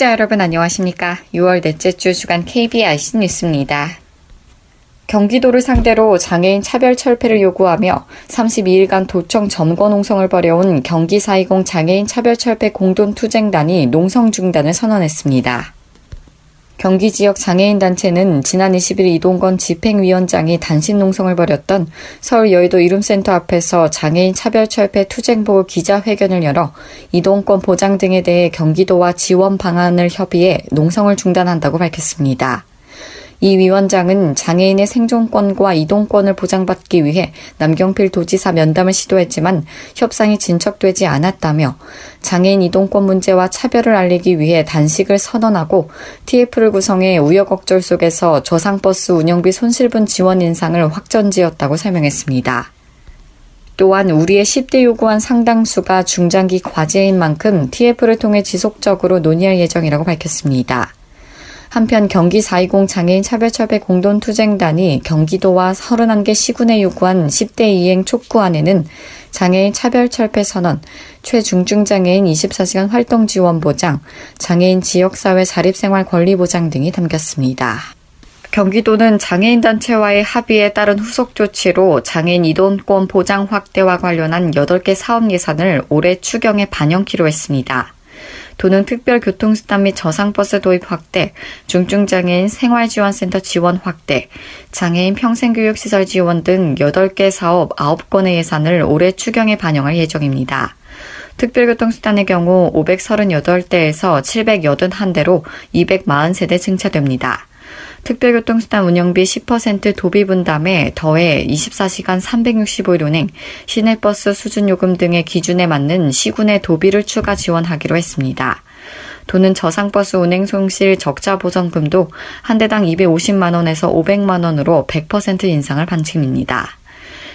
청취자 여러분 안녕하십니까? 6월 넷째 주 주간 KBIC 뉴스입니다. 경기도를 상대로 장애인 차별 철폐를 요구하며 32일간 도청 점거 농성을 벌여온 경기 420 장애인 차별 철폐 공동 투쟁단이 농성 중단을 선언했습니다. 경기 지역 장애인 단체는 지난 20일 이동건 집행위원장이 단신 농성을 벌였던 서울 여의도 이룸센터 앞에서 장애인 차별 철폐 투쟁보 기자회견을 열어 이동권 보장 등에 대해 경기도와 지원 방안을 협의해 농성을 중단한다고 밝혔습니다. 이 위원장은 장애인의 생존권과 이동권을 보장받기 위해 남경필 도지사 면담을 시도했지만 협상이 진척되지 않았다며 장애인 이동권 문제와 차별을 알리기 위해 단식을 선언하고 TF를 구성해 우여곡절 속에서 저상버스 운영비 손실분 지원 인상을 확전지었다고 설명했습니다. 또한 우리의 10대 요구안 상당수가 중장기 과제인 만큼 TF를 통해 지속적으로 논의할 예정이라고 밝혔습니다. 한편 경기 420 장애인 차별철폐 공동투쟁단이 경기도와 31개 시군에 요구한 10대 이행 촉구안에는 장애인 차별철폐 선언, 최중증 장애인 24시간 활동 지원 보장, 장애인 지역사회 자립생활 권리 보장 등이 담겼습니다. 경기도는 장애인 단체와의 합의에 따른 후속 조치로 장애인 이동권 보장 확대와 관련한 8개 사업 예산을 올해 추경에 반영키로 했습니다. 도는 특별교통수단 및 저상버스 도입 확대, 중증장애인 생활지원센터 지원 확대, 장애인 평생교육시설 지원 등 8개 사업 9건의 예산을 올해 추경에 반영할 예정입니다. 특별교통수단의 경우 538대에서 781대로 240세대 증차됩니다. 특별교통수단 운영비 10% 도비 분담에 더해 24시간 365일 운행, 시내버스 수준요금 등의 기준에 맞는 시군의 도비를 추가 지원하기로 했습니다. 도는 저상버스 운행 손실 적자 보전금도 한 대당 250만 원에서 500만 원으로 100% 인상할 방침입니다.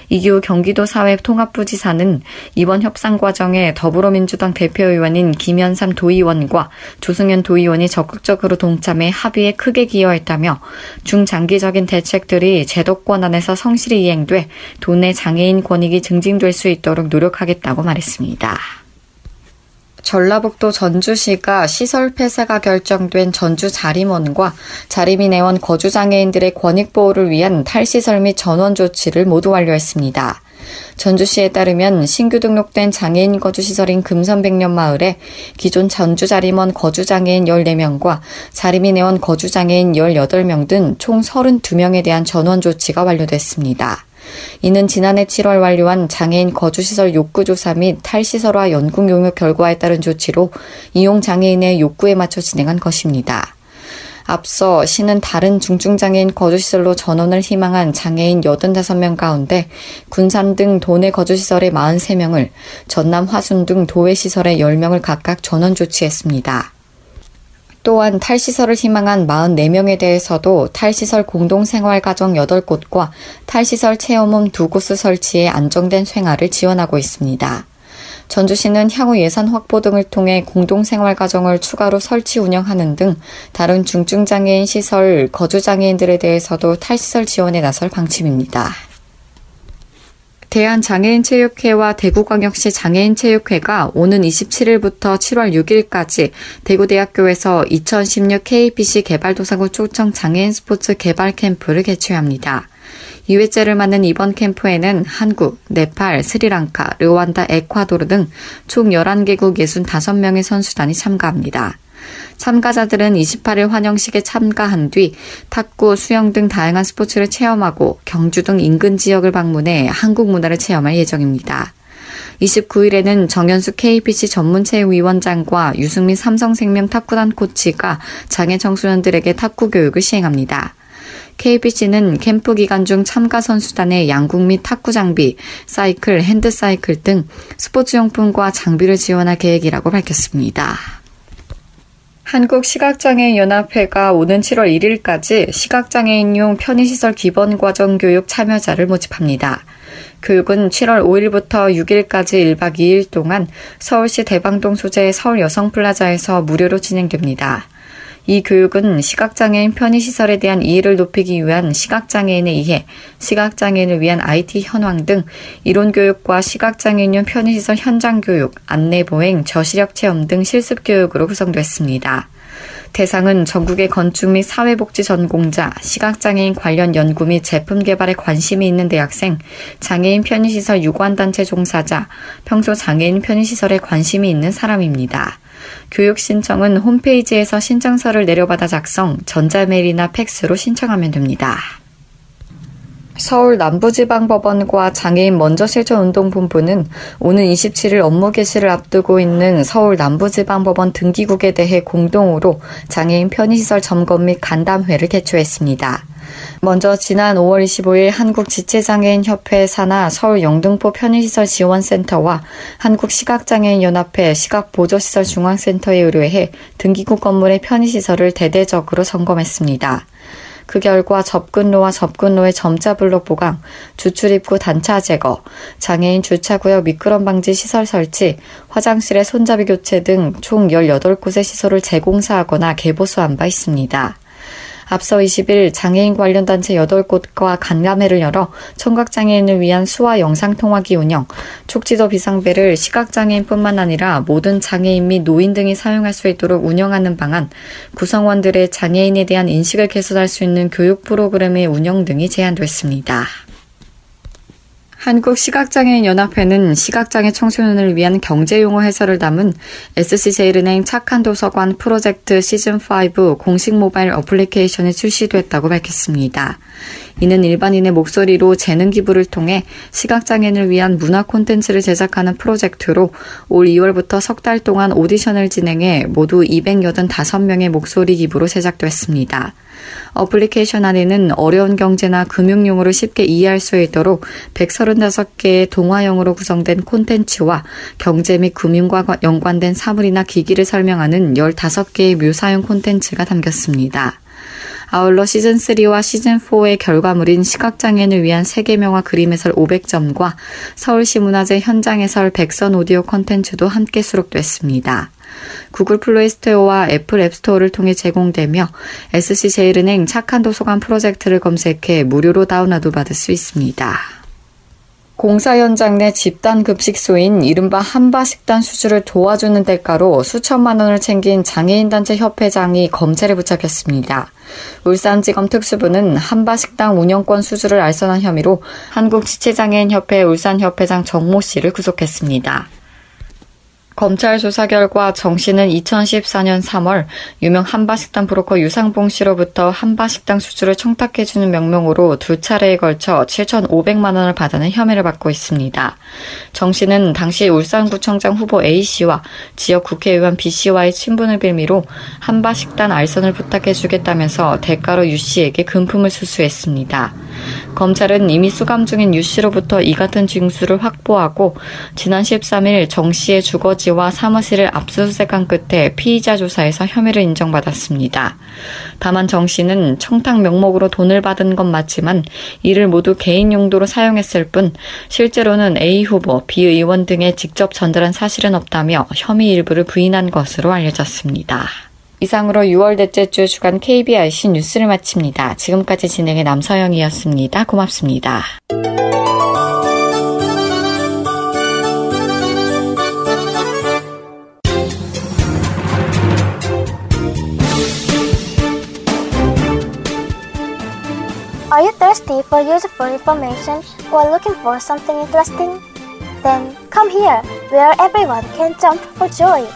이규 경기도 사회 통합부지사는 이번 협상 과정에 더불어민주당 대표의원인 김현삼 도의원과 조승현 도의원이 적극적으로 동참해 합의에 크게 기여했다며 중장기적인 대책들이 제도권 안에서 성실히 이행돼 도내 장애인 권익이 증진될 수 있도록 노력하겠다고 말했습니다. 전라북도 전주시가 시설 폐쇄가 결정된 전주 자림원과 자림인 회원 거주장애인들의 권익보호를 위한 탈시설 및 전원 조치를 모두 완료했습니다. 전주시에 따르면 신규 등록된 장애인 거주시설인 금선백년 마을에 기존 전주자림원 거주장애인 14명과 자림인 회원 거주장애인 18명 등 총 32명에 대한 전원 조치가 완료됐습니다. 이는 지난해 7월 완료한 장애인 거주시설 욕구조사 및 탈시설화 연구 용역 결과에 따른 조치로 이용 장애인의 욕구에 맞춰 진행한 것입니다. 앞서 시는 다른 중증장애인 거주시설로 전원을 희망한 장애인 85명 가운데 군산 등 도내 거주시설의 43명을 전남 화순 등 도외시설의 10명을 각각 전원 조치했습니다. 또한 탈시설을 희망한 44명에 대해서도 탈시설 공동생활가정 8곳과 탈시설 체험홈 2곳을 설치해 안정된 생활을 지원하고 있습니다. 전주시는 향후 예산 확보 등을 통해 공동생활가정을 추가로 설치 운영하는 등 다른 중증장애인 시설 거주장애인들에 대해서도 탈시설 지원에 나설 방침입니다. 대한장애인체육회와 대구광역시 장애인체육회가 오는 27일부터 7월 6일까지 대구대학교에서 2016 KBC 개발도상국 초청 장애인 스포츠 개발 캠프를 개최합니다. 2회째를 맞는 이번 캠프에는 한국, 네팔, 스리랑카, 르완다, 에콰도르 등 총 11개국 65명의 선수단이 참가합니다. 참가자들은 28일 환영식에 참가한 뒤 탁구, 수영 등 다양한 스포츠를 체험하고 경주 등 인근 지역을 방문해 한국 문화를 체험할 예정입니다. 29일에는 정현수 KBC 전문체육위원장과 유승민 삼성생명 탁구단 코치가 장애 청소년들에게 탁구 교육을 시행합니다. KBC는 캠프 기간 중 참가 선수단의 양궁 및 탁구 장비, 사이클, 핸드사이클 등 스포츠용품과 장비를 지원할 계획이라고 밝혔습니다. 한국시각장애인연합회가 오는 7월 1일까지 시각장애인용 편의시설 기본과정 교육 참여자를 모집합니다. 교육은 7월 5일부터 6일까지 1박 2일 동안 서울시 대방동 소재의 서울 여성플라자에서 무료로 진행됩니다. 이 교육은 시각장애인 편의시설에 대한 이해를 높이기 위한 시각장애인의 이해, 시각장애인을 위한 IT 현황 등 이론교육과 시각장애인용 편의시설 현장교육, 안내보행, 저시력 체험 등 실습교육으로 구성됐습니다. 대상은 전국의 건축 및 사회복지 전공자, 시각장애인 관련 연구 및 제품 개발에 관심이 있는 대학생, 장애인 편의시설 유관단체 종사자, 평소 장애인 편의시설에 관심이 있는 사람입니다. 교육 신청은 홈페이지에서 신청서를 내려받아 작성, 전자메일이나 팩스로 신청하면 됩니다. 서울 남부지방법원과 장애인 먼저 실천 운동본부는 오는 27일 업무 개시를 앞두고 있는 서울 남부지방법원 등기국에 대해 공동으로 장애인 편의시설 점검 및 간담회를 개최했습니다. 먼저 지난 5월 25일 한국지체장애인협회 산하 서울 영등포 편의시설 지원센터와 한국시각장애인연합회 시각보조시설 중앙센터에 의뢰해 등기국 건물의 편의시설을 대대적으로 점검했습니다. 그 결과 접근로와 접근로의 점자 블록 보강, 주출 입구 단차 제거, 장애인 주차구역 미끄럼 방지 시설 설치, 화장실의 손잡이 교체 등 총 18곳의 시설을 재공사하거나 개보수한 바 있습니다. 앞서 20일 장애인 관련 단체 8곳과 간담회를 열어 청각장애인을 위한 수화 영상통화기 운영, 촉지도 비상벨을 시각장애인뿐만 아니라 모든 장애인 및 노인 등이 사용할 수 있도록 운영하는 방안, 구성원들의 장애인에 대한 인식을 개선할 수 있는 교육 프로그램의 운영 등이 제안됐습니다. 한국시각장애인연합회는 시각장애 청소년을 위한 경제용어 해설을 담은 SC제일은행 착한 도서관 프로젝트 시즌5 공식 모바일 어플리케이션이 출시됐다고 밝혔습니다. 이는 일반인의 목소리로 재능 기부를 통해 시각장애인을 위한 문화 콘텐츠를 제작하는 프로젝트로 올 2월부터 석 달 동안 오디션을 진행해 모두 285명의 목소리 기부로 제작됐습니다. 어플리케이션 안에는 어려운 경제나 금융용어를 쉽게 이해할 수 있도록 135개의 동화형으로 구성된 콘텐츠와 경제 및 금융과 연관된 사물이나 기기를 설명하는 15개의 묘사형 콘텐츠가 담겼습니다. 아울러 시즌3와 시즌4의 결과물인 시각장애인을 위한 세계명화 그림 해설 500점과 서울시 문화재 현장 해설 100선 오디오 컨텐츠도 함께 수록됐습니다. 구글 플레이 스토어와 애플 앱스토어를 통해 제공되며 SC제일은행 착한 도서관 프로젝트를 검색해 무료로 다운로드 받을 수 있습니다. 공사 현장 내 집단 급식소인 이른바 함바식당 수주를 도와주는 대가로 수천만 원을 챙긴 장애인단체 협회장이 검찰에 붙잡혔습니다. 울산지검 특수부는 한바식당 운영권 수주를 알선한 혐의로 한국지체장애인협회 울산협회장 정모 씨를 구속했습니다. 검찰 조사 결과 정 씨는 2014년 3월 유명 한바식당 브로커 유상봉 씨로부터 한바식당 수주를 청탁해주는 명목으로 두 차례에 걸쳐 7,500만 원을 받아낸 혐의를 받고 있습니다. 정 씨는 당시 울산구청장 후보 A 씨와 지역 국회의원 B 씨와의 친분을 빌미로 한바식당 알선을 부탁해주겠다면서 대가로 유 씨에게 금품을 수수했습니다. 검찰은 이미 수감 중인 유 씨로부터 이 같은 징수를 확보하고 지난 13일 정 씨의 주거지 와 사무실을 압수수색한 끝에 피의자 조사에서 혐의를 인정받았습니다. 다만 정 씨는 청탁 명목으로 돈을 받은 건 맞지만 이를 모두 개인 용도로 사용했을 뿐 실제로는 A 후보, B 의원 등에 직접 전달한 사실은 없다며 혐의 일부를 부인한 것으로 알려졌습니다. 이상으로 6월 넷째 주 주간 KBRC 뉴스를 마칩니다. 지금까지 진행의 남서영이었습니다. 고맙습니다. For useful information or looking for something interesting? Then come here, where everyone can jump for joy.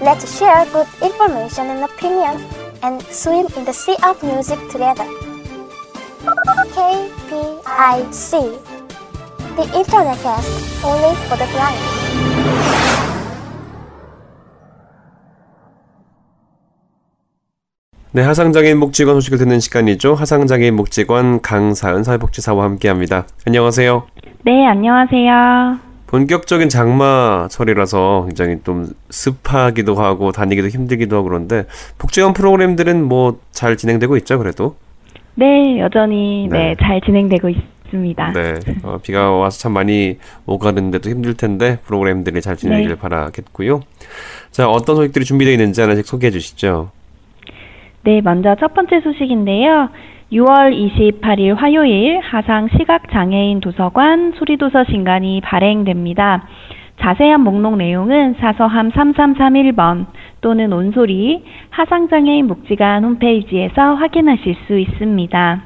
Let's share good information and opinion and swim in the sea of music together. KPIC The Internet Cast only for the blind. 네, 하상장애인 목직원 소식을 듣는 시간이죠. 하상장애인 목직원 강사은 사회복지사와 함께합니다. 안녕하세요. 네, 안녕하세요. 본격적인 장마철이라서 굉장히 좀 습하기도 하고 다니기도 힘들기도 하고 그런데 복지원 프로그램들은 뭐 잘 진행되고 있죠, 그래도? 네, 여전히 네, 네 잘 진행되고 있습니다. 네, 어, 비가 와서 참 많이 오가는데도 힘들 텐데 프로그램들이 잘 진행되길 네. 바라겠고요. 자, 어떤 소식들이 준비되어 있는지 하나씩 소개해 주시죠. 네, 먼저 첫 번째 소식인데요. 6월 28일 화요일 하상 시각장애인 도서관 소리도서 신간이 발행됩니다. 자세한 목록 내용은 사서함 3331번 또는 온소리 하상장애인 복지관 홈페이지에서 확인하실 수 있습니다.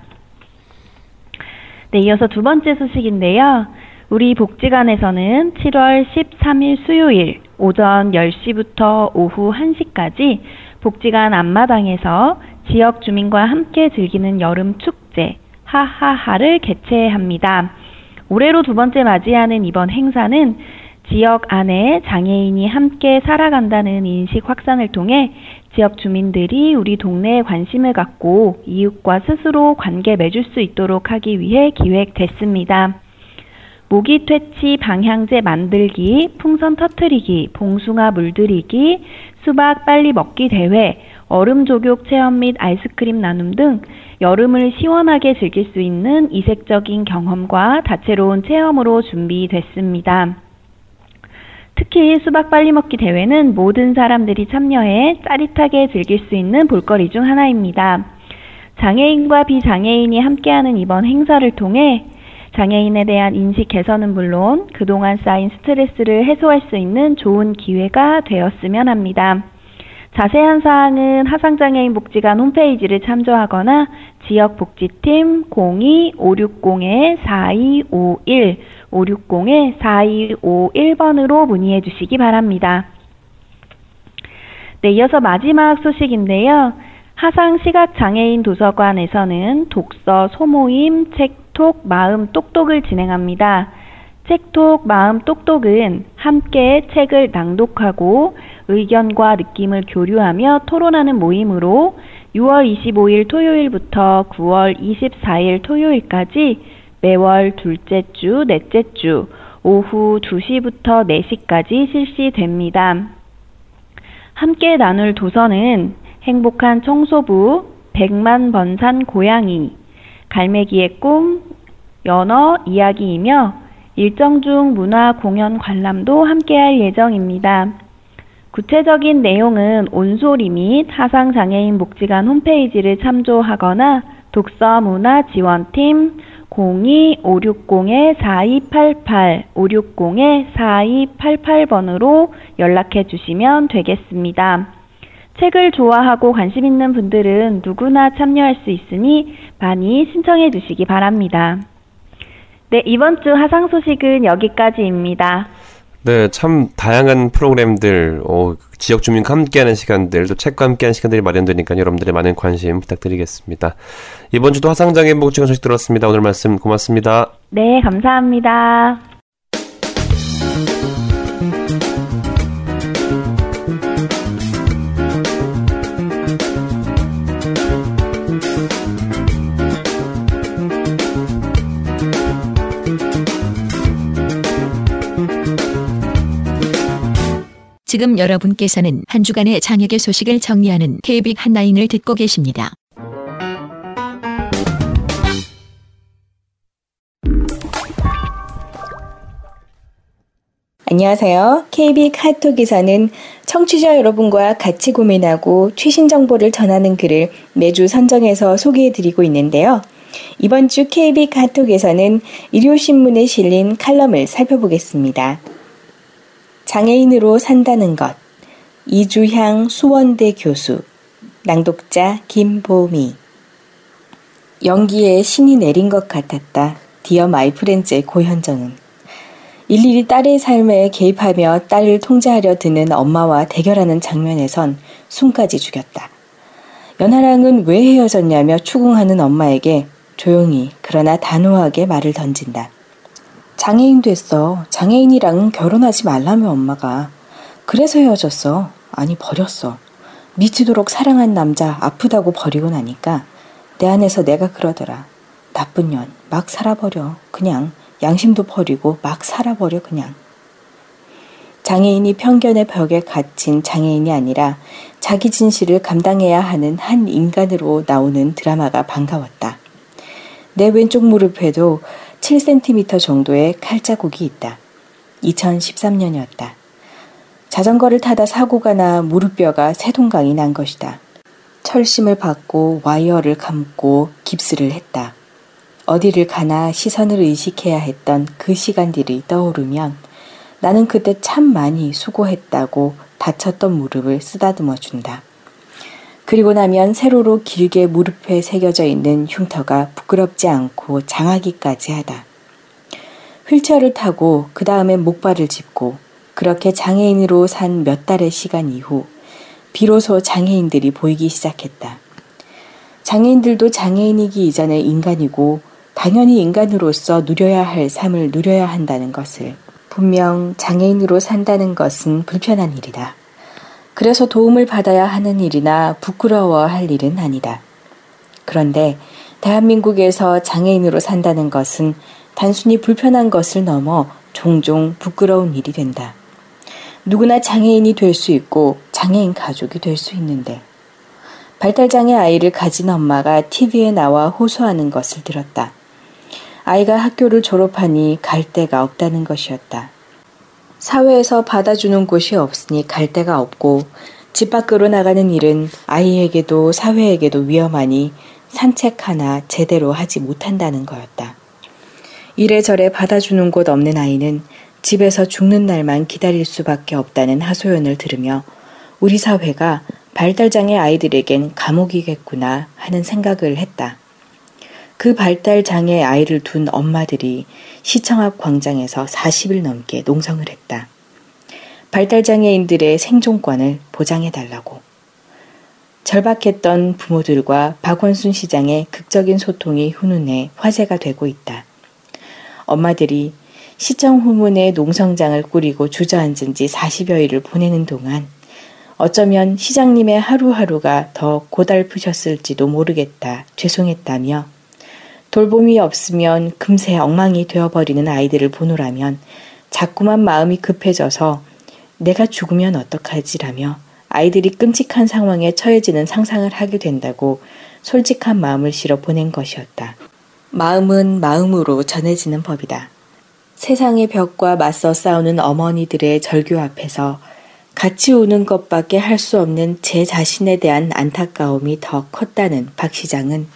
네, 이어서 두 번째 소식인데요. 우리 복지관에서는 7월 13일 수요일 오전 10시부터 오후 1시까지 복지관 앞마당에서 지역 주민과 함께 즐기는 여름 축제 하하하를 개최합니다. 올해로 두 번째 맞이하는 이번 행사는 지역 안에 장애인이 함께 살아간다는 인식 확산을 통해 지역 주민들이 우리 동네에 관심을 갖고 이웃과 스스로 관계 맺을 수 있도록 하기 위해 기획됐습니다. 모기 퇴치 방향제 만들기, 풍선 터트리기, 봉숭아 물들이기, 수박 빨리 먹기 대회, 얼음 조격 체험 및 아이스크림 나눔 등 여름을 시원하게 즐길 수 있는 이색적인 경험과 다채로운 체험으로 준비됐습니다. 특히 수박 빨리 먹기 대회는 모든 사람들이 참여해 짜릿하게 즐길 수 있는 볼거리 중 하나입니다. 장애인과 비장애인이 함께하는 이번 행사를 통해 장애인에 대한 인식 개선은 물론 그동안 쌓인 스트레스를 해소할 수 있는 좋은 기회가 되었으면 합니다. 자세한 사항은 하상장애인 복지관 홈페이지를 참조하거나 지역복지팀 02-560-4251 560-4251번으로 문의해 주시기 바랍니다. 네, 이어서 마지막 소식인데요. 하상 시각장애인 도서관에서는 독서 소모임 책 톡 마음 똑똑을 진행합니다. 책톡 마음 똑똑은 함께 책을 낭독하고 의견과 느낌을 교류하며 토론하는 모임으로 6월 25일 토요일부터 9월 24일 토요일까지 매월 둘째 주, 넷째 주 오후 2시부터 4시까지 실시됩니다. 함께 나눌 도서는 행복한 청소부, 백만 번산 고양이, 갈매기의 꿈, 연어 이야기이며 일정 중 문화 공연 관람도 함께할 예정입니다. 구체적인 내용은 온소리 및 하상장애인 복지관 홈페이지를 참조하거나 독서문화지원팀 02-560-4288, 560-4288번으로 연락해 주시면 되겠습니다. 책을 좋아하고 관심 있는 분들은 누구나 참여할 수 있으니 많이 신청해 주시기 바랍니다. 네, 이번 주 하상 소식은 여기까지입니다. 네, 참 다양한 프로그램들, 어, 지역 주민과 함께하는 시간들, 또 책과 함께하는 시간들이 마련되니까 여러분들의 많은 관심 부탁드리겠습니다. 이번 주도 화상장애인 복지관 소식 들었습니다. 오늘 말씀 고맙습니다. 네, 감사합니다. 지금 여러분께서는 한 주간의 장혁의 소식을 정리하는 KBIC 한라인을 듣고 계십니다. 안녕하세요. KB 카톡에서는 청취자 여러분과 같이 고민하고 최신 정보를 전하는 글을 매주 선정해서 소개해드리고 있는데요. 이번 주 KB 카톡에서는 일요신문에 실린 칼럼을 살펴보겠습니다. 장애인으로 산다는 것. 이주향 수원대 교수. 낭독자 김보미. 연기에 신이 내린 것 같았다. 디어 마이 프렌즈의 고현정은. 일일이 딸의 삶에 개입하며 딸을 통제하려 드는 엄마와 대결하는 장면에선 숨까지 죽였다. 연하랑은 왜 헤어졌냐며 추궁하는 엄마에게 조용히 그러나 단호하게 말을 던진다. 장애인 됐어. 장애인이랑 결혼하지 말라며 엄마가. 그래서 헤어졌어. 아니 버렸어. 미치도록 사랑한 남자 아프다고 버리고 나니까 내 안에서 내가 그러더라. 나쁜 년 막 살아버려. 그냥 양심도 버리고 막 살아버려 그냥. 장애인이 편견의 벽에 갇힌 장애인이 아니라 자기 진실을 감당해야 하는 한 인간으로 나오는 드라마가 반가웠다. 내 왼쪽 무릎에도 7cm 정도의 칼자국이 있다. 2013년이었다. 자전거를 타다 사고가 나 무릎뼈가 세동강이 난 것이다. 철심을 받고 와이어를 감고 깁스를 했다. 어디를 가나 시선을 의식해야 했던 그 시간들이 떠오르면 나는 그때 참 많이 수고했다고 다쳤던 무릎을 쓰다듬어 준다. 그리고 나면 세로로 길게 무릎에 새겨져 있는 흉터가 부끄럽지 않고 장하기까지 하다. 휠체어를 타고 그 다음에 목발을 짚고 그렇게 장애인으로 산 몇 달의 시간 이후 비로소 장애인들이 보이기 시작했다. 장애인들도 장애인이기 이전에 인간이고 당연히 인간으로서 누려야 할 삶을 누려야 한다는 것을 분명 장애인으로 산다는 것은 불편한 일이다. 그래서 도움을 받아야 하는 일이나 부끄러워할 일은 아니다. 그런데 대한민국에서 장애인으로 산다는 것은 단순히 불편한 것을 넘어 종종 부끄러운 일이 된다. 누구나 장애인이 될 수 있고 장애인 가족이 될 수 있는데 발달장애 아이를 가진 엄마가 TV에 나와 호소하는 것을 들었다. 아이가 학교를 졸업하니 갈 데가 없다는 것이었다. 사회에서 받아주는 곳이 없으니 갈 데가 없고 집 밖으로 나가는 일은 아이에게도 사회에게도 위험하니 산책 하나 제대로 하지 못한다는 거였다. 이래저래 받아주는 곳 없는 아이는 집에서 죽는 날만 기다릴 수밖에 없다는 하소연을 들으며 우리 사회가 발달장애 아이들에겐 감옥이겠구나 하는 생각을 했다. 그 발달 장애 아이를 둔 엄마들이 시청 앞 광장에서 40일 넘게 농성을 했다. 발달 장애인들의 생존권을 보장해 달라고. 절박했던 부모들과 박원순 시장의 극적인 소통이 훈훈해 화제가 되고 있다. 엄마들이 시청 후문에 농성장을 꾸리고 주저앉은 지 40여일을 보내는 동안 어쩌면 시장님의 하루하루가 더 고달프셨을지도 모르겠다. 죄송했다며 돌봄이 없으면 금세 엉망이 되어버리는 아이들을 보노라면 자꾸만 마음이 급해져서 내가 죽으면 어떡하지라며 아이들이 끔찍한 상황에 처해지는 상상을 하게 된다고 솔직한 마음을 실어 보낸 것이었다. 마음은 마음으로 전해지는 법이다. 세상의 벽과 맞서 싸우는 어머니들의 절규 앞에서 같이 우는 것밖에 할 수 없는 제 자신에 대한 안타까움이 더 컸다는 박 시장은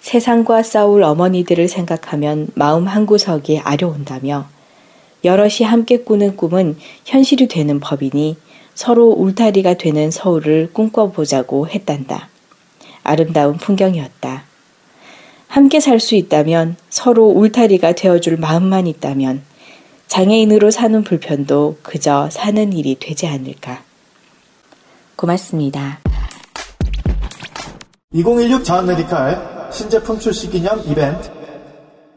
세상과 싸울 어머니들을 생각하면 마음 한구석이 아려온다며 여럿이 함께 꾸는 꿈은 현실이 되는 법이니 서로 울타리가 되는 서울을 꿈꿔보자고 했단다. 아름다운 풍경이었다. 함께 살 수 있다면 서로 울타리가 되어줄 마음만 있다면 장애인으로 사는 불편도 그저 사는 일이 되지 않을까. 고맙습니다. 2016 자원 메디칼 신제품 출시 기념 이벤트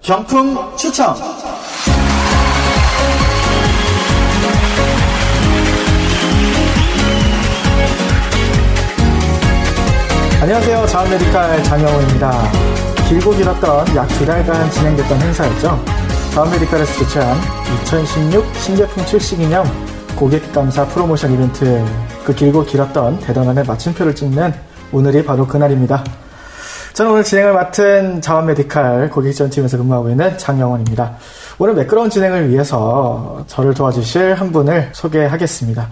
경품 추첨 안녕하세요. 자원 메디칼 장영호입니다. 길고 길었던 약 두 달간 진행됐던 행사였죠. 자원 메디칼에서 개최한 2016 신제품 출시 기념 고객 감사 프로모션 이벤트 그 길고 길었던 대단한의 마침표를 찍는 오늘이 바로 그날입니다. 저는 오늘 진행을 맡은 자원 메디칼 고객지원팀에서 근무하고 있는 장영원입니다. 오늘 매끄러운 진행을 위해서 저를 도와주실 한 분을 소개하겠습니다.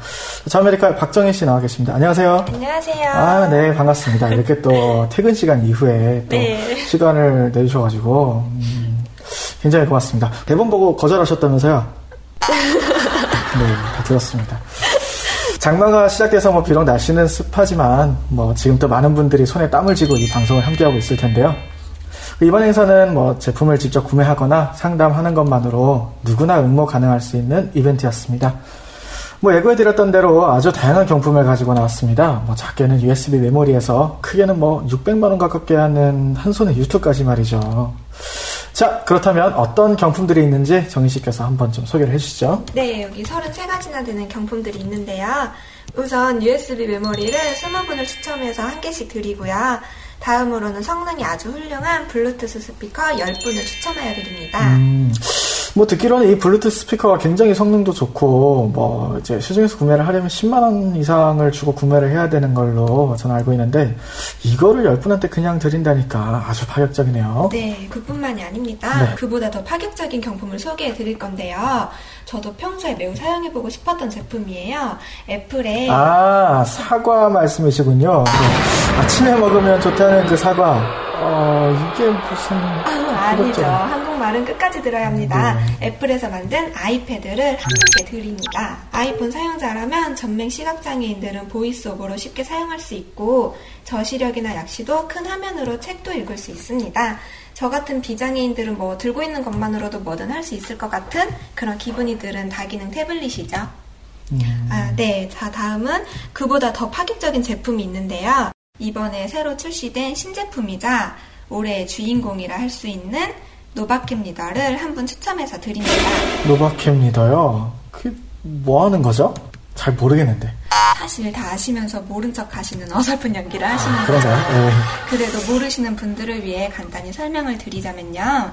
자원 메디칼 박정희 씨 나와 계십니다. 안녕하세요. 안녕하세요. 아, 네, 반갑습니다. 이렇게 또 퇴근 시간 이후에 또 네. 시간을 내주셔가지고 음, 굉장히 고맙습니다. 대본 보고 거절하셨다면서요? 네, 다 들었습니다. 장마가 시작돼서 뭐 비록 날씨는 습하지만 뭐 지금 또 많은 분들이 손에 땀을 쥐고 이 방송을 함께하고 있을 텐데요. 이번 행사는 뭐 제품을 직접 구매하거나 상담하는 것만으로 누구나 응모 가능할 수 있는 이벤트였습니다. 뭐 예고해드렸던 대로 아주 다양한 경품을 가지고 나왔습니다. 뭐 작게는 USB 메모리에서 크게는 뭐 600만 원 가깝게 하는 한 손의 유튜까지 말이죠. 자 그렇다면 어떤 경품들이 있는지 정희 씨께서 한번 좀 소개를 해주시죠. 네, 여기 33가지나 되는 경품들이 있는데요. 우선 USB 메모리를 20분을 추첨해서 한 개씩 드리고요. 다음으로는 성능이 아주 훌륭한 블루투스 스피커 10분을 추첨하여 드립니다. 음, 뭐 듣기로는 이 블루투스 스피커가 굉장히 성능도 좋고 뭐 이제 시중에서 구매를 하려면 10만 원 이상을 주고 구매를 해야 되는 걸로 저는 알고 있는데 이거를 10분한테 그냥 드린다니까 아주 파격적이네요. 네, 그뿐만이 아닙니다. 네. 그보다 더 파격적인 경품을 소개해 드릴 건데요. 저도 평소에 매우 사용해 보고 싶었던 제품이에요. 애플의 아 사과 말씀이시군요. 네. 아침에 먹으면 좋다는 그 사과. 어, 이게 무슨. 아니죠. 한국말은 끝까지 들어야 합니다. 네. 애플에서 만든 아이패드를 한 분께 드립니다. 아이폰 사용자라면 전맹 시각장애인들은 보이스오버로 쉽게 사용할 수 있고 저시력이나 약시도 큰 화면으로 책도 읽을 수 있습니다. 저 같은 비장애인들은 뭐 들고 있는 것만으로도 뭐든 할 수 있을 것 같은 그런 기분이 들은 다기능 태블릿이죠. 아, 네. 자, 다음은 그보다 더 파격적인 제품이 있는데요. 이번에 새로 출시된 신제품이자 올해의 주인공이라 할 수 있는 리더를 한 분 추첨해서 드립니다. 노바캠 리더요? 그게 뭐 하는 거죠? 잘 모르겠는데. 사실 다 아시면서 모른 척 하시는 어설픈 연기를 하시는 그런가요? 거죠. 네. 그래도 모르시는 분들을 위해 간단히 설명을 드리자면요.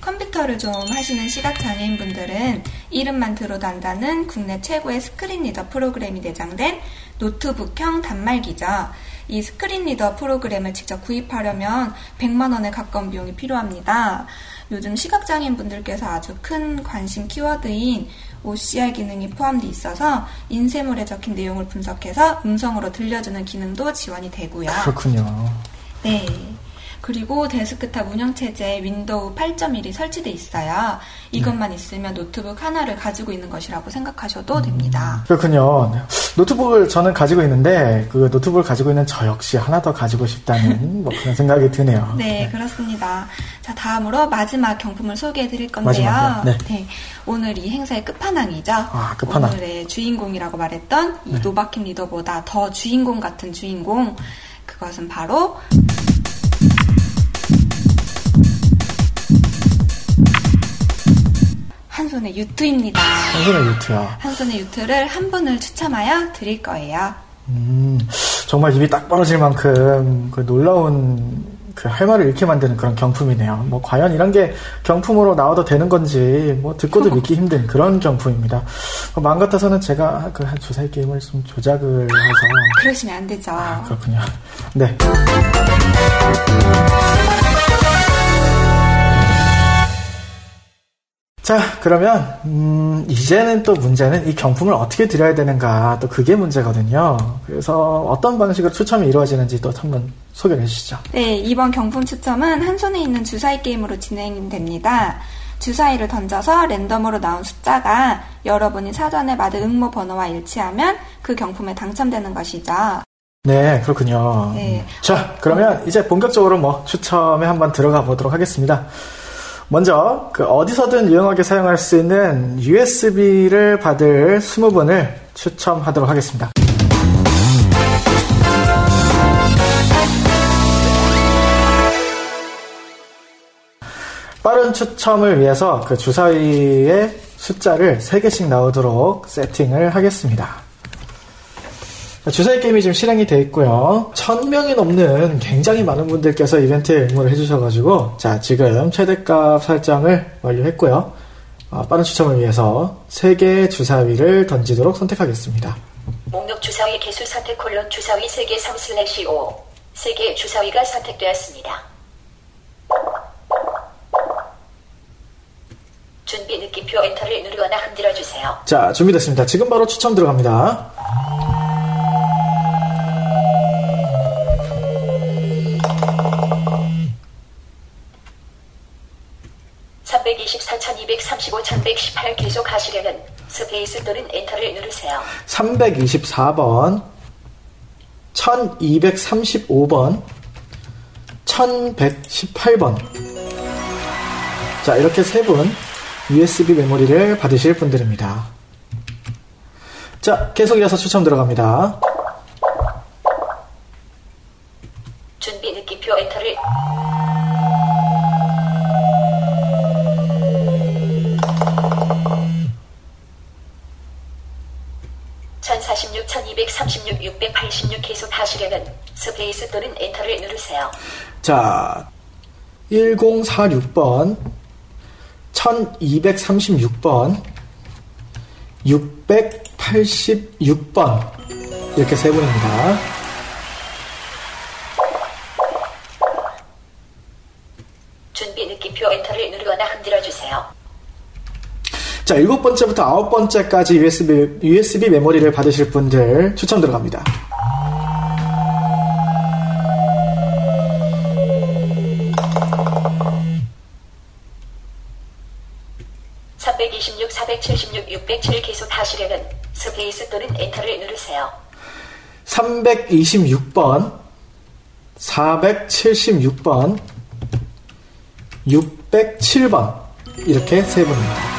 컴퓨터를 좀 하시는 시각장애인 분들은 이름만 들어도 안다는 국내 최고의 스크린 리더 프로그램이 내장된 노트북형 단말기죠. 이 스크린 리더 프로그램을 직접 구입하려면 100만 원에 가까운 비용이 필요합니다. 요즘 시각장애인 분들께서 아주 큰 관심 키워드인 OCR 기능이 포함되어 있어서 인쇄물에 적힌 내용을 분석해서 음성으로 들려주는 기능도 지원이 되고요. 그렇군요. 네. 그리고 데스크탑 운영체제에 윈도우 8.1이 설치돼 있어요. 이것만 있으면 노트북 하나를 가지고 있는 것이라고 생각하셔도 됩니다. 그렇군요. 노트북을 저는 가지고 있는데 그 노트북을 가지고 있는 저 역시 하나 더 가지고 싶다는 뭐 그런 생각이 드네요. 네, 그렇습니다. 자, 다음으로 마지막 경품을 소개해 드릴 건데요. 마지막이요? 네. 오늘 이 행사의 끝판왕이죠. 아, 끝판왕. 오늘의 주인공이라고 말했던 이 네. 노바킴 리더보다 더 주인공 같은 주인공. 그것은 바로 한손의 유튜입니다. 한손의 유튜요. 한손의 유튜를 한 분을 추첨하여 드릴 거예요. 음, 정말 입이 딱 벌어질 만큼 그 놀라운 그 할 말을 잃게 만드는 그런 경품이네요. 뭐 과연 이런 게 경품으로 나와도 되는 건지 뭐 듣고도 믿기 힘든 그런 경품입니다. 어, 마음 같아서는 제가 그한 주사위 게임을 좀 조작을 해서 그러시면 안 되죠. 아, 그렇군요. 네. 자, 그러면, 음, 이제는 또 문제는 이 경품을 어떻게 드려야 되는가, 또 그게 문제거든요. 그래서 어떤 방식으로 추첨이 이루어지는지 또 한번 소개를 해주시죠. 네, 이번 경품 추첨은 한 손에 있는 주사위 게임으로 진행됩니다. 주사위를 던져서 랜덤으로 나온 숫자가 여러분이 사전에 받은 응모 번호와 일치하면 그 경품에 당첨되는 것이죠. 네, 그렇군요. 네. 자, 그러면 이제 본격적으로 뭐 추첨에 한번 들어가 보도록 하겠습니다. 먼저 그 어디서든 유용하게 사용할 수 있는 USB를 받을 20분을 추첨하도록 하겠습니다. 빠른 추첨을 위해서 그 주사위의 숫자를 3개씩 나오도록 세팅을 하겠습니다. 주사위 게임이 지금 실행이 되어 있고요. 1000명이 넘는 굉장히 많은 분들께서 이벤트에 응모를 해주셔가지고, 자, 지금 최대값 설정을 완료했고요. 어, 빠른 추첨을 위해서 3개의 주사위를 던지도록 선택하겠습니다. 목록 주사위 개수 선택 콜론 주사위 3개 3 슬래시 5 3개의 주사위가 선택되었습니다. 준비 느낌표 엔터를 누르거나 흔들어 주세요. 자, 준비됐습니다. 지금 바로 추첨 들어갑니다. 324,235, 1118 계속 하시려면 스페이스 또는 엔터를 누르세요. 324번, 1235번, 1118번. 자, 이렇게 세 분 USB 메모리를 받으실 분들입니다. 자, 계속 이어서 추첨 들어갑니다. 준비 느낌표 엔터를 686 계속 하시려면 스페이스 또는 엔터를 누르세요. 자, 1046번, 1236번, 686번. 이렇게 세 분입니다. 자, 일곱 번째부터 아홉 번째까지 USB, USB 메모리를 받으실 분들 추첨 들어갑니다. 하시려면 스페이스 또는 엔터를 누르세요. 326번, 476번, 607번 이렇게 세 분입니다.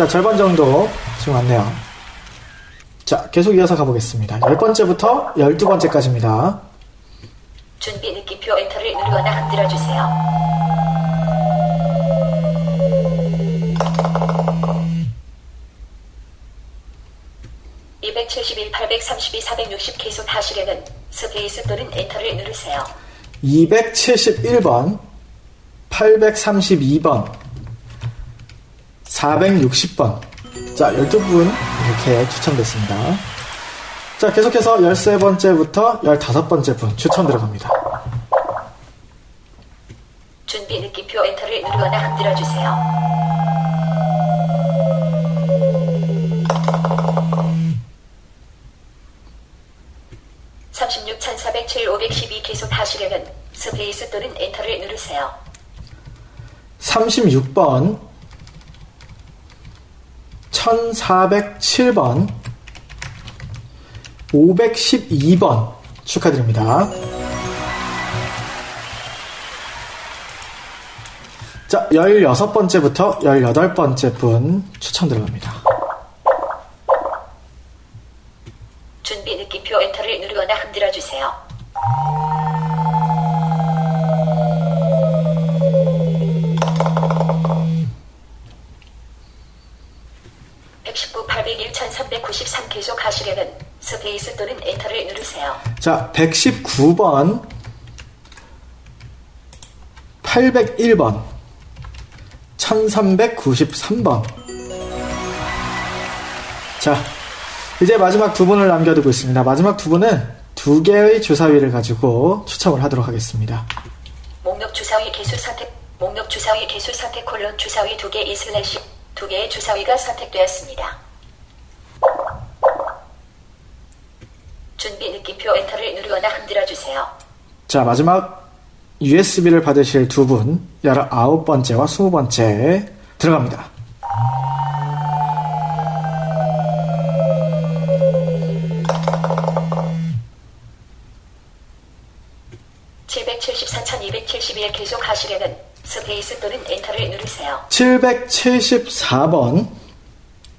자, 절반 정도 지금 왔네요. 자, 계속 이어서 가보겠습니다. 10번째부터 12번째까지입니다. 준비 느낌표 엔터를 누르거나 흔들어 주세요. (271, 832, 460) 계속 하시려면 스페이스 또는 엔터를 누르세요. 271번, 832번, 460번. 자, 12분 이렇게 추첨됐습니다. 자, 계속해서 13번째부터 15번째 분 추첨 들어갑니다. 준비 느낌표 엔터를 누르거나 흔들어 주세요. (36 1407 512) 계속 하시려면 스페이스 또는 엔터를 누르세요. 36번, 1407번, 512번 축하드립니다. 자, 16번째부터 18번째 분 추첨 들어갑니다. 준비 느낌표 엔터를 누르거나 흔들어 주세요. 1393 계속하시려면 스페이스 또는 엔터를 누르세요. 자, 119번, 801번, 1393번. 자, 이제 마지막 두 분을 남겨두고 있습니다. 마지막 두 분은 두 개의 주사위를 가지고 추첨을 하도록 하겠습니다. 목록 주사위 개수 선택 목록 주사위 개수 선택 콜론 주사위 두 개 이 슬래시 두 개의 주사위가 선택되었습니다. 준비 느낌표 엔터를 누르거나 흔들어 주세요. 자, 마지막 USB를 받으실 두 분, 19번째와 20번째 들어갑니다. (774,271) 계속 하시려면 스페이스 또는 엔터를 누르세요. 774번,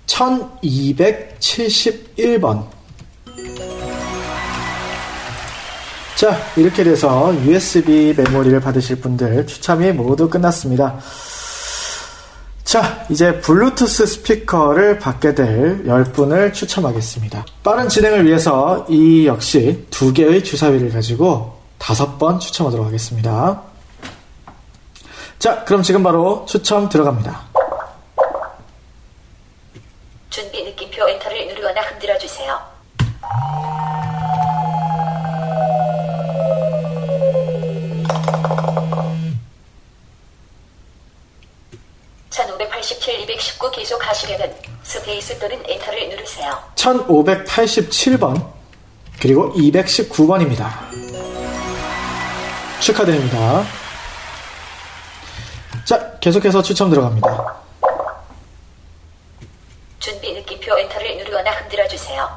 1271번. 자, 이렇게 돼서 USB 메모리를 받으실 분들 추첨이 모두 끝났습니다. 자, 이제 블루투스 스피커를 받게 될 10분을 추첨하겠습니다. 빠른 진행을 위해서 이 역시 두 개의 주사위를 가지고 다섯 번 추첨하도록 하겠습니다. 자, 그럼 지금 바로 추첨 들어갑니다. 준비 느낌표 엔터를 누르거나 흔들어 주세요. (1587) (219) 계속 하시려면 스페이스 또는 엔터를 누르세요. 1587번 그리고 219번입니다. 축하드립니다. 자, 계속해서 추첨 들어갑니다. 준비 느낌표 엔터를 누르거나 흔들어 주세요.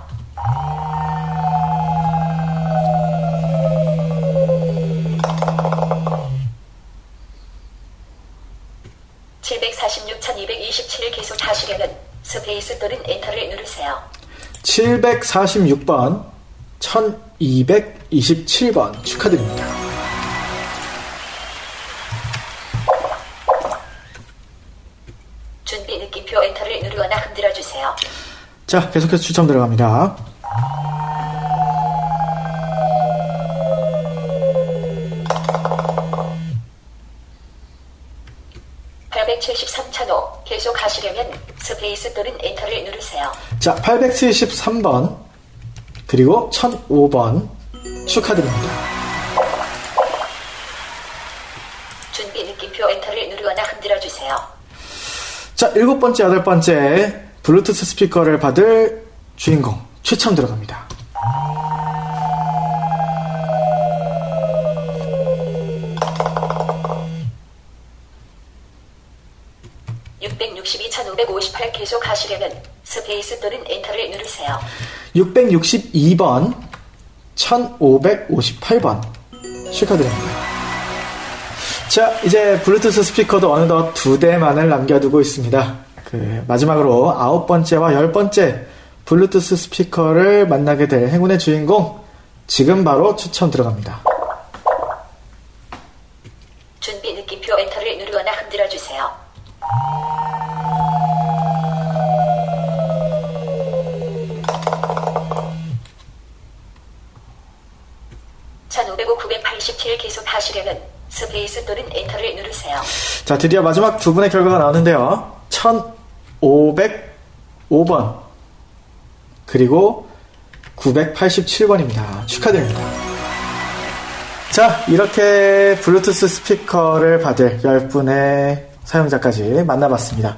스페이스 또는 엔터를 누르세요. 746번, 1227번 축하드립니다. 준비 느낌표 엔터를 누르거나 흔들어 주세요. 자, 계속해서 추첨 들어갑니다. 자, 873번, 그리고 1005번 축하드립니다. 준비 느낌표 엔터를 누르거나 흔들어 주세요. 자, 일곱 번째, 여덟 번째 블루투스 스피커를 받을 주인공 추첨 들어갑니다. 662,558 계속하시려면 스페이스 또는 엔터를 누르세요. 662번, 1558번. 축하드립니다. 자, 이제 블루투스 스피커도 어느덧 두 대만을 남겨두고 있습니다. 그, 마지막으로 아홉 번째와 열 번째 블루투스 스피커를 만나게 될 행운의 주인공, 지금 바로 추첨 들어갑니다. 준비 느낌표 엔터를 누르거나 흔들어 주세요. (1505, 987) 계속 하시려면 스페이스 또는 엔터를 누르세요. 자, 드디어 마지막 두 분의 결과가 나오는데요. 1505번. 그리고 987번입니다. 축하드립니다. 자, 이렇게 블루투스 스피커를 받을 10분의 사용자까지 만나봤습니다.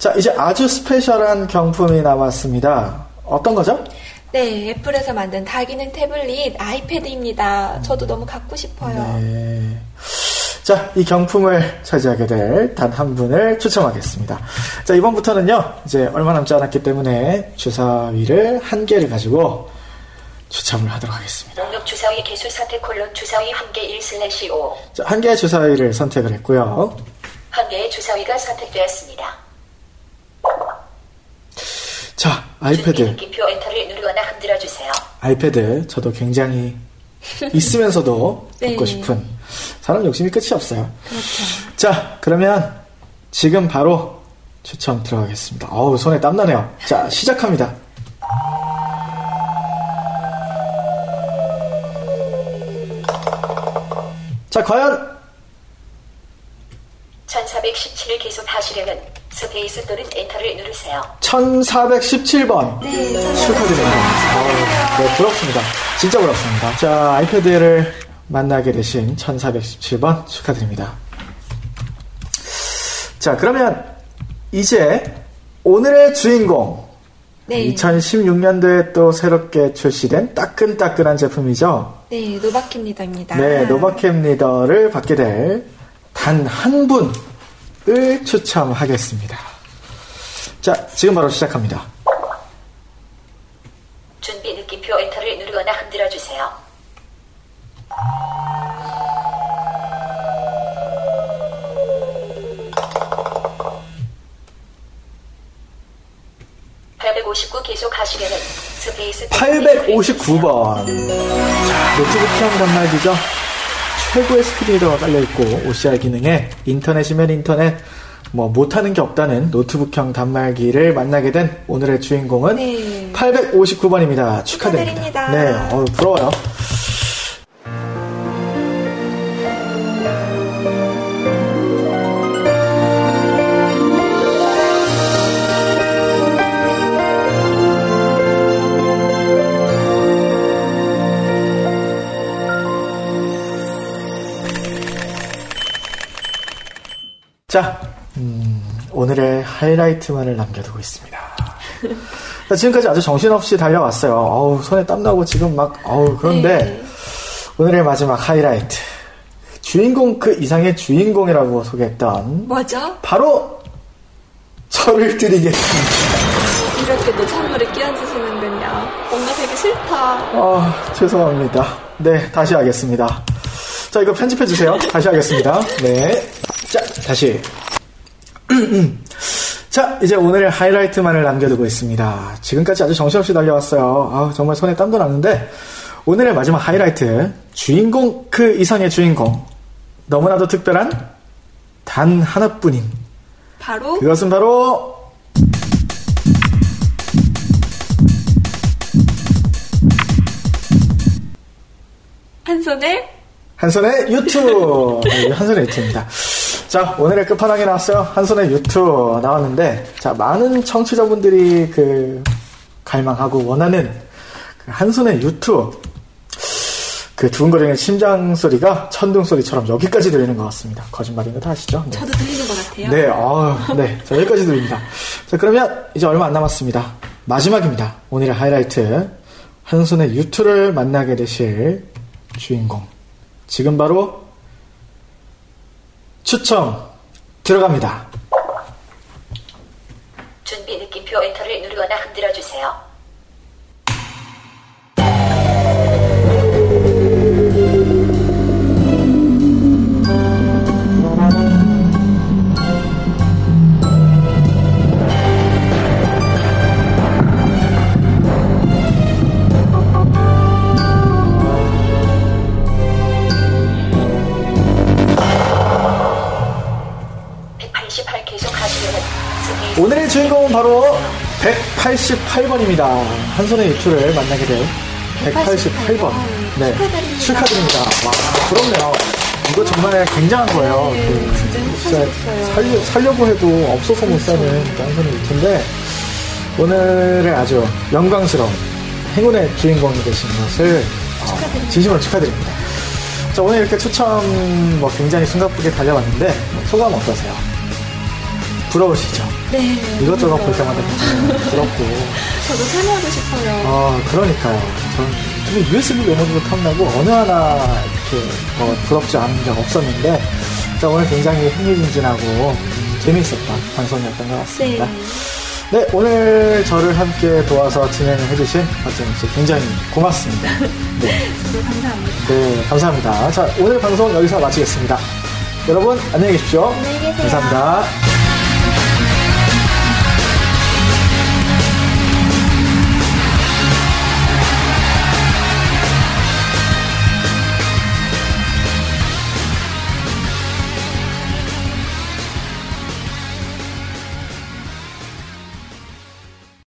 자, 이제 아주 스페셜한 경품이 남았습니다. 어떤 거죠? 네, 애플에서 만든 다기능 태블릿 아이패드입니다. 저도 너무 갖고 싶어요. 네. 자, 이 경품을 차지하게 될 단 한 분을 추첨하겠습니다. 자, 이번부터는요, 이제 얼마 남지 않았기 때문에 주사위를 한 개를 가지고 추첨을 하도록 하겠습니다. 목록 주사위 개수 선택 콜론 주사위 한 개1 슬래시 5. 자, 한 개의 주사위를 선택을 했고요. 한 개의 주사위가 선택되었습니다. 자, 아이패드. 느낌표 엔터를 누르거나 흔들어 주세요. 아이패드. 저도 굉장히 있으면서도 네. 갖고 싶은 사람 욕심이 끝이 없어요. 그렇죠. 자, 그러면 지금 바로 추첨 들어가겠습니다. 어우, 손에 땀 나네요. 자, 시작합니다. 자, 과연 1417 계속 하시려면 스페이스 또는 엔터를 누르세요. 1417번. 네, 축하드립니다. 아우, 네, 부럽습니다. 진짜 부럽습니다. 자, 아이패드를 만나게 되신 1417번 축하드립니다. 자, 그러면 이제 오늘의 주인공. 네. 2016년도에 또 새롭게 출시된 따끈따끈한 제품이죠. 네, 노바캠리더입니다. 네, 노바캠 리더를 받게 될 단 한 분 을 추첨하겠습니다. 자, 지금 바로 시작합니다. 준비 느낌표 엔터를 누르거나 흔들어 주세요. (859) 계속 하시려면 스페이스 859번. 자, 노트북형 단말기죠. 최고의 스크린리더가 깔려있고, OCR 기능에 인터넷이면 인터넷, 뭐, 못하는 게 없다는 노트북형 단말기를 만나게 된 오늘의 주인공은 네. 859번입니다. 축하드립니다. 축하드립니다. 네, 어우, 부러워요. 오늘의 하이라이트만을 남겨두고 있습니다. 자, 지금까지 아주 정신없이 달려왔어요. 어우, 손에 땀나고 지금 막, 어우, 그런데 네. 오늘의 마지막 하이라이트. 주인공 그 이상의 주인공이라고 소개했던 뭐죠? 바로 저를 드리겠습니다. 이렇게 또 선물을 끼얹으시는군요. 뭔가 되게 싫다. 아, 죄송합니다. 네, 다시 하겠습니다. 자, 이거 편집해주세요. 다시 하겠습니다. 네. 자, 다시. 자, 이제 오늘의 하이라이트만을 남겨두고 있습니다. 지금까지 아주 정신없이 달려왔어요. 아, 정말 손에 땀도 났는데, 오늘의 마지막 하이라이트. 주인공 그 이상의 주인공. 너무나도 특별한 단 하나뿐인. 바로 그것은 바로 한 손에 한손의 유튜브. 네, 한손의 유튜브입니다. 자, 오늘의 끝판왕이 나왔어요. 한손의 유튜브 나왔는데, 자, 많은 청취자분들이 그, 갈망하고 원하는 그 한손의 유튜브. 그 두근거리는 심장 소리가 천둥 소리처럼 여기까지 들리는 것 같습니다. 거짓말인 거 다 아시죠? 네. 저도 들리는 것 같아요. 네, 아, 네. 자, 여기까지 들립니다. 자, 그러면 이제 얼마 안 남았습니다. 마지막입니다. 오늘의 하이라이트. 한 손의 유투를 만나게 되실 주인공. 지금 바로 추첨 들어갑니다. 준비 느낌표 엔터를 누르거나 흔들어 주세요. 오늘의 주인공은 바로 188번입니다. 한 손의 유투를 만나게 될 188번. 네. 축하드립니다. 축하드립니다. 와, 부럽네요. 이거 정말 굉장한 거예요. 네, 그, 진짜. 살려, 살려고 해도 없어서 못 사는 그한 손의 유투인데, 오늘의 아주 영광스러운 행운의 주인공이 되신 것을 어, 진심으로 축하드립니다. 자, 오늘 이렇게 추첨 뭐 굉장히 숨가쁘게 달려봤는데, 소감 어떠세요? 부러우시죠? 네. 이것저것 볼 때마다 부럽고. 저도 참여하고 싶어요. 아, 그러니까요. 저는 USB 메모리로 탐나고 어느 하나 이렇게 뭐 부럽지 않은 적 없었는데, 자, 오늘 굉장히 흥미진진하고 재미있었던 방송이었던 것 같습니다. 네. 오늘 저를 함께 도와서 진행을 해주신 박재민 씨 굉장히 고맙습니다. 네. 저도 감사합니다. 네, 감사합니다. 자, 오늘 방송 여기서 마치겠습니다. 여러분, 안녕히 계십시오. 안녕히 계세요. 감사합니다.